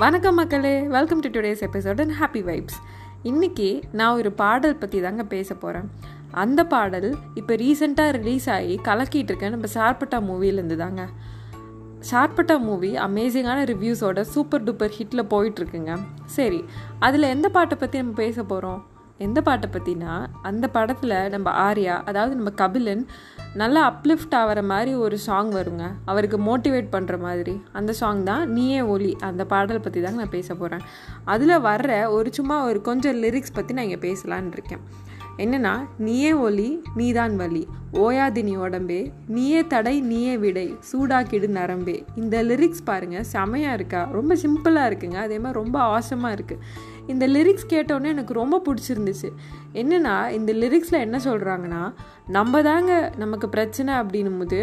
வணக்கம் மக்களே. Welcome to today's episode and happy vibes இன்றைக்கி நான் ஒரு பாடல் பற்றி தாங்க பேச போகிறேன் அந்த பாடல் இப்போ ரீசெண்டாக ரிலீஸ் ஆகி கலக்கிட்டு இருக்கேன். நம்ம சார்பட்டா மூவிலேருந்து தாங்க. சார்பட்டா மூவி அமேசிங்கான ரிவ்யூஸோட சூப்பர் டூப்பர் ஹிட்டில் போயிட்டுருக்குங்க சரி அதில் எந்த பாட்டை பற்றி நம்ம பேச போகிறோம் எந்த பாட்டை பற்றினா அந்த படத்தில் நம்ம ஆர்யா அதாவது நம்ம கபிலன் நல்லா அப்லிஃப்ட் ஆகிற மாதிரி ஒரு சாங் வருங்க. அவருக்கு மோட்டிவேட் பண்ணுற மாதிரி. அந்த சாங் தான் நீயே ஒலி. அந்த பாடலை பற்றி தாங்க நான் பேச போகிறேன் அதில் வர்ற ஒரு சும்மா ஒரு கொஞ்சம் லிரிக்ஸ் பற்றி நான் இங்கே பேசலான் இருக்கேன். என்னென்னா நீயே ஒலி நீதான் வலி. ஓயாது நீ உடம்பே நீயே தடை நீயே விடை. சூடாக்கிடு நரம்பே. இந்த லிரிக்ஸ் பாருங்கள் செமையாக இருக்கா? ரொம்ப சிம்பிளாக இருக்குங்க. அதே மாதிரி ரொம்ப ஆசமாக இருக்குது இந்த லிரிக்ஸ் கேட்டோன்னே எனக்கு ரொம்ப பிடிச்சிருந்துச்சு. என்னென்னா இந்த லிரிக்ஸில் என்ன சொல்கிறாங்கன்னா நம்ம தாங்க நமக்கு பிரச்சனை அப்படின்னும் போது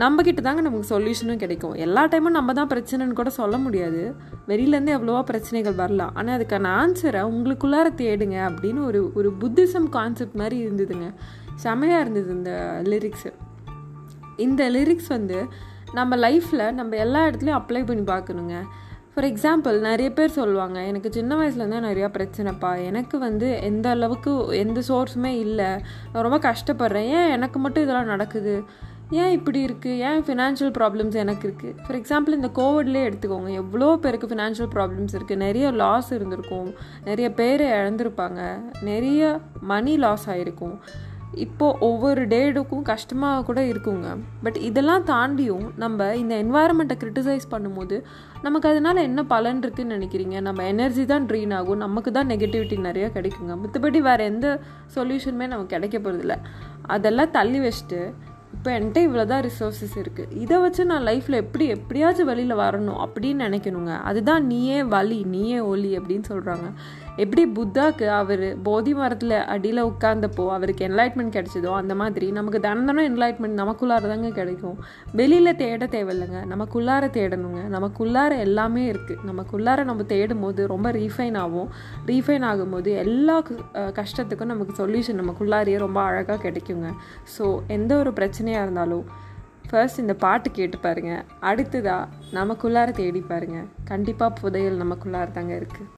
நம்மக்கிட்ட தாங்க நமக்கு சொல்யூஷனும் கிடைக்கும். எல்லா டைமும் நம்ம தான் பிரச்சனைன்னு கூட சொல்ல முடியாது. வெளியிலேருந்து எவ்வளோவா பிரச்சனைகள் வரலாம். ஆனால் அதுக்கான ஆன்சரை உங்களுக்குள்ளார தேடுங்க அப்படின்னு ஒரு ஒரு புத்திசம் கான்செப்ட் மாதிரி இருந்ததுங்க. செமையாக இருந்தது இந்த லிரிக்ஸு இந்த லிரிக்ஸ் வந்து நம்ம லைஃப்பில் நம்ம எல்லா இடத்துலையும் அப்ளை பண்ணி பார்க்கணுங்க. ஃபார் எக்ஸாம்பிள் நிறைய பேர் சொல்லுவாங்க எனக்கு சின்ன வயசுலேருந்தே நிறையா பிரச்சனைப்பா. எனக்கு வந்து எந்த அளவுக்கு எந்த சோர்ஸுமே இல்லை. நான் ரொம்ப கஷ்டப்படுறேன். ஏன் எனக்கு மட்டும் இதெல்லாம் நடக்குது? ஏன் இப்படி இருக்குது ஏன் ஃபினான்ஷியல் ப்ராப்ளம்ஸ் எனக்கு இருக்குது ஃபார் எக்ஸாம்பிள் இந்த கோவிட்லேயே எடுத்துக்கோங்க. எவ்வளோ பேருக்கு ஃபினான்ஷியல் ப்ராப்ளம்ஸ் இருக்குது நிறைய லாஸ் இருந்திருக்கும். நிறைய பேர் இழந்திருப்பாங்க. நிறைய மணி லாஸ் ஆகிருக்கும் இப்போது ஒவ்வொரு டேடுக்கும் கஷ்டமாக கூட இருக்குங்க. பட் இதெல்லாம் தாண்டியும் நம்ம இந்த என்வாயர்மெண்ட்டை க்ரிட்டிசைஸ் பண்ணும்போது நமக்கு அதனால் என்ன பலன் இருக்குதுன்னு நினைக்கிறீங்க? நம்ம எனர்ஜி தான் ட்ரீன் ஆகும். நமக்கு தான் நெகட்டிவிட்டி நிறையா கிடைக்குங்க. மற்றபடி வேறு எந்த சொல்யூஷனுமே நமக்கு கிடைக்க போகிறதில்ல அதெல்லாம் தள்ளி வச்சுட்டு இப்போ என்கிட்ட இவ்வளோ தான் ரிசோர்ஸஸ் இருக்குது இதை வச்சு நான் லைஃப்பில் எப்படி எப்படியாச்சும் வெளியில் வரணும் அப்படின்னு நினைக்கணுங்க. அதுதான் நீயே வலி நீயே ஒலி அப்படின்னு சொல்கிறாங்க எப்படி புத்தாக்கு அவர் போதி மரத்தில் அடியில் உட்கார்ந்தப்போ அவருக்கு என்லைட்மெண்ட் கிடைச்சதோ அந்த மாதிரி நமக்கு தனந்தனம் என்லைட்மெண்ட் நமக்குள்ளார தாங்க கிடைக்கும். வெளியில் தேட தேவையில்லைங்க. நமக்குள்ளார தேடணுங்க. நமக்குள்ளார எல்லாமே இருக்குது நமக்குள்ளார நம்ம தேடும் போது ரொம்ப ரீஃபைன் ஆகும். ரீஃபைன் ஆகும்போது எல்லா கஷ்டத்துக்கும் நமக்கு சொல்யூஷன் நமக்குள்ளாரையே ரொம்ப அழகாக கிடைக்குங்க. ஸோ எந்த ஒரு பிரச்சனையும் பிரச்சனையாக இருந்தாலும் ஃபர்ஸ்ட் இந்த பாட்டு கேட்டு பாருங்கள் அடுத்ததாக நமக்குள்ளார தேடி பாருங்கள் கண்டிப்பாக புதையல் நமக்குள்ளார தாங்க இருக்குது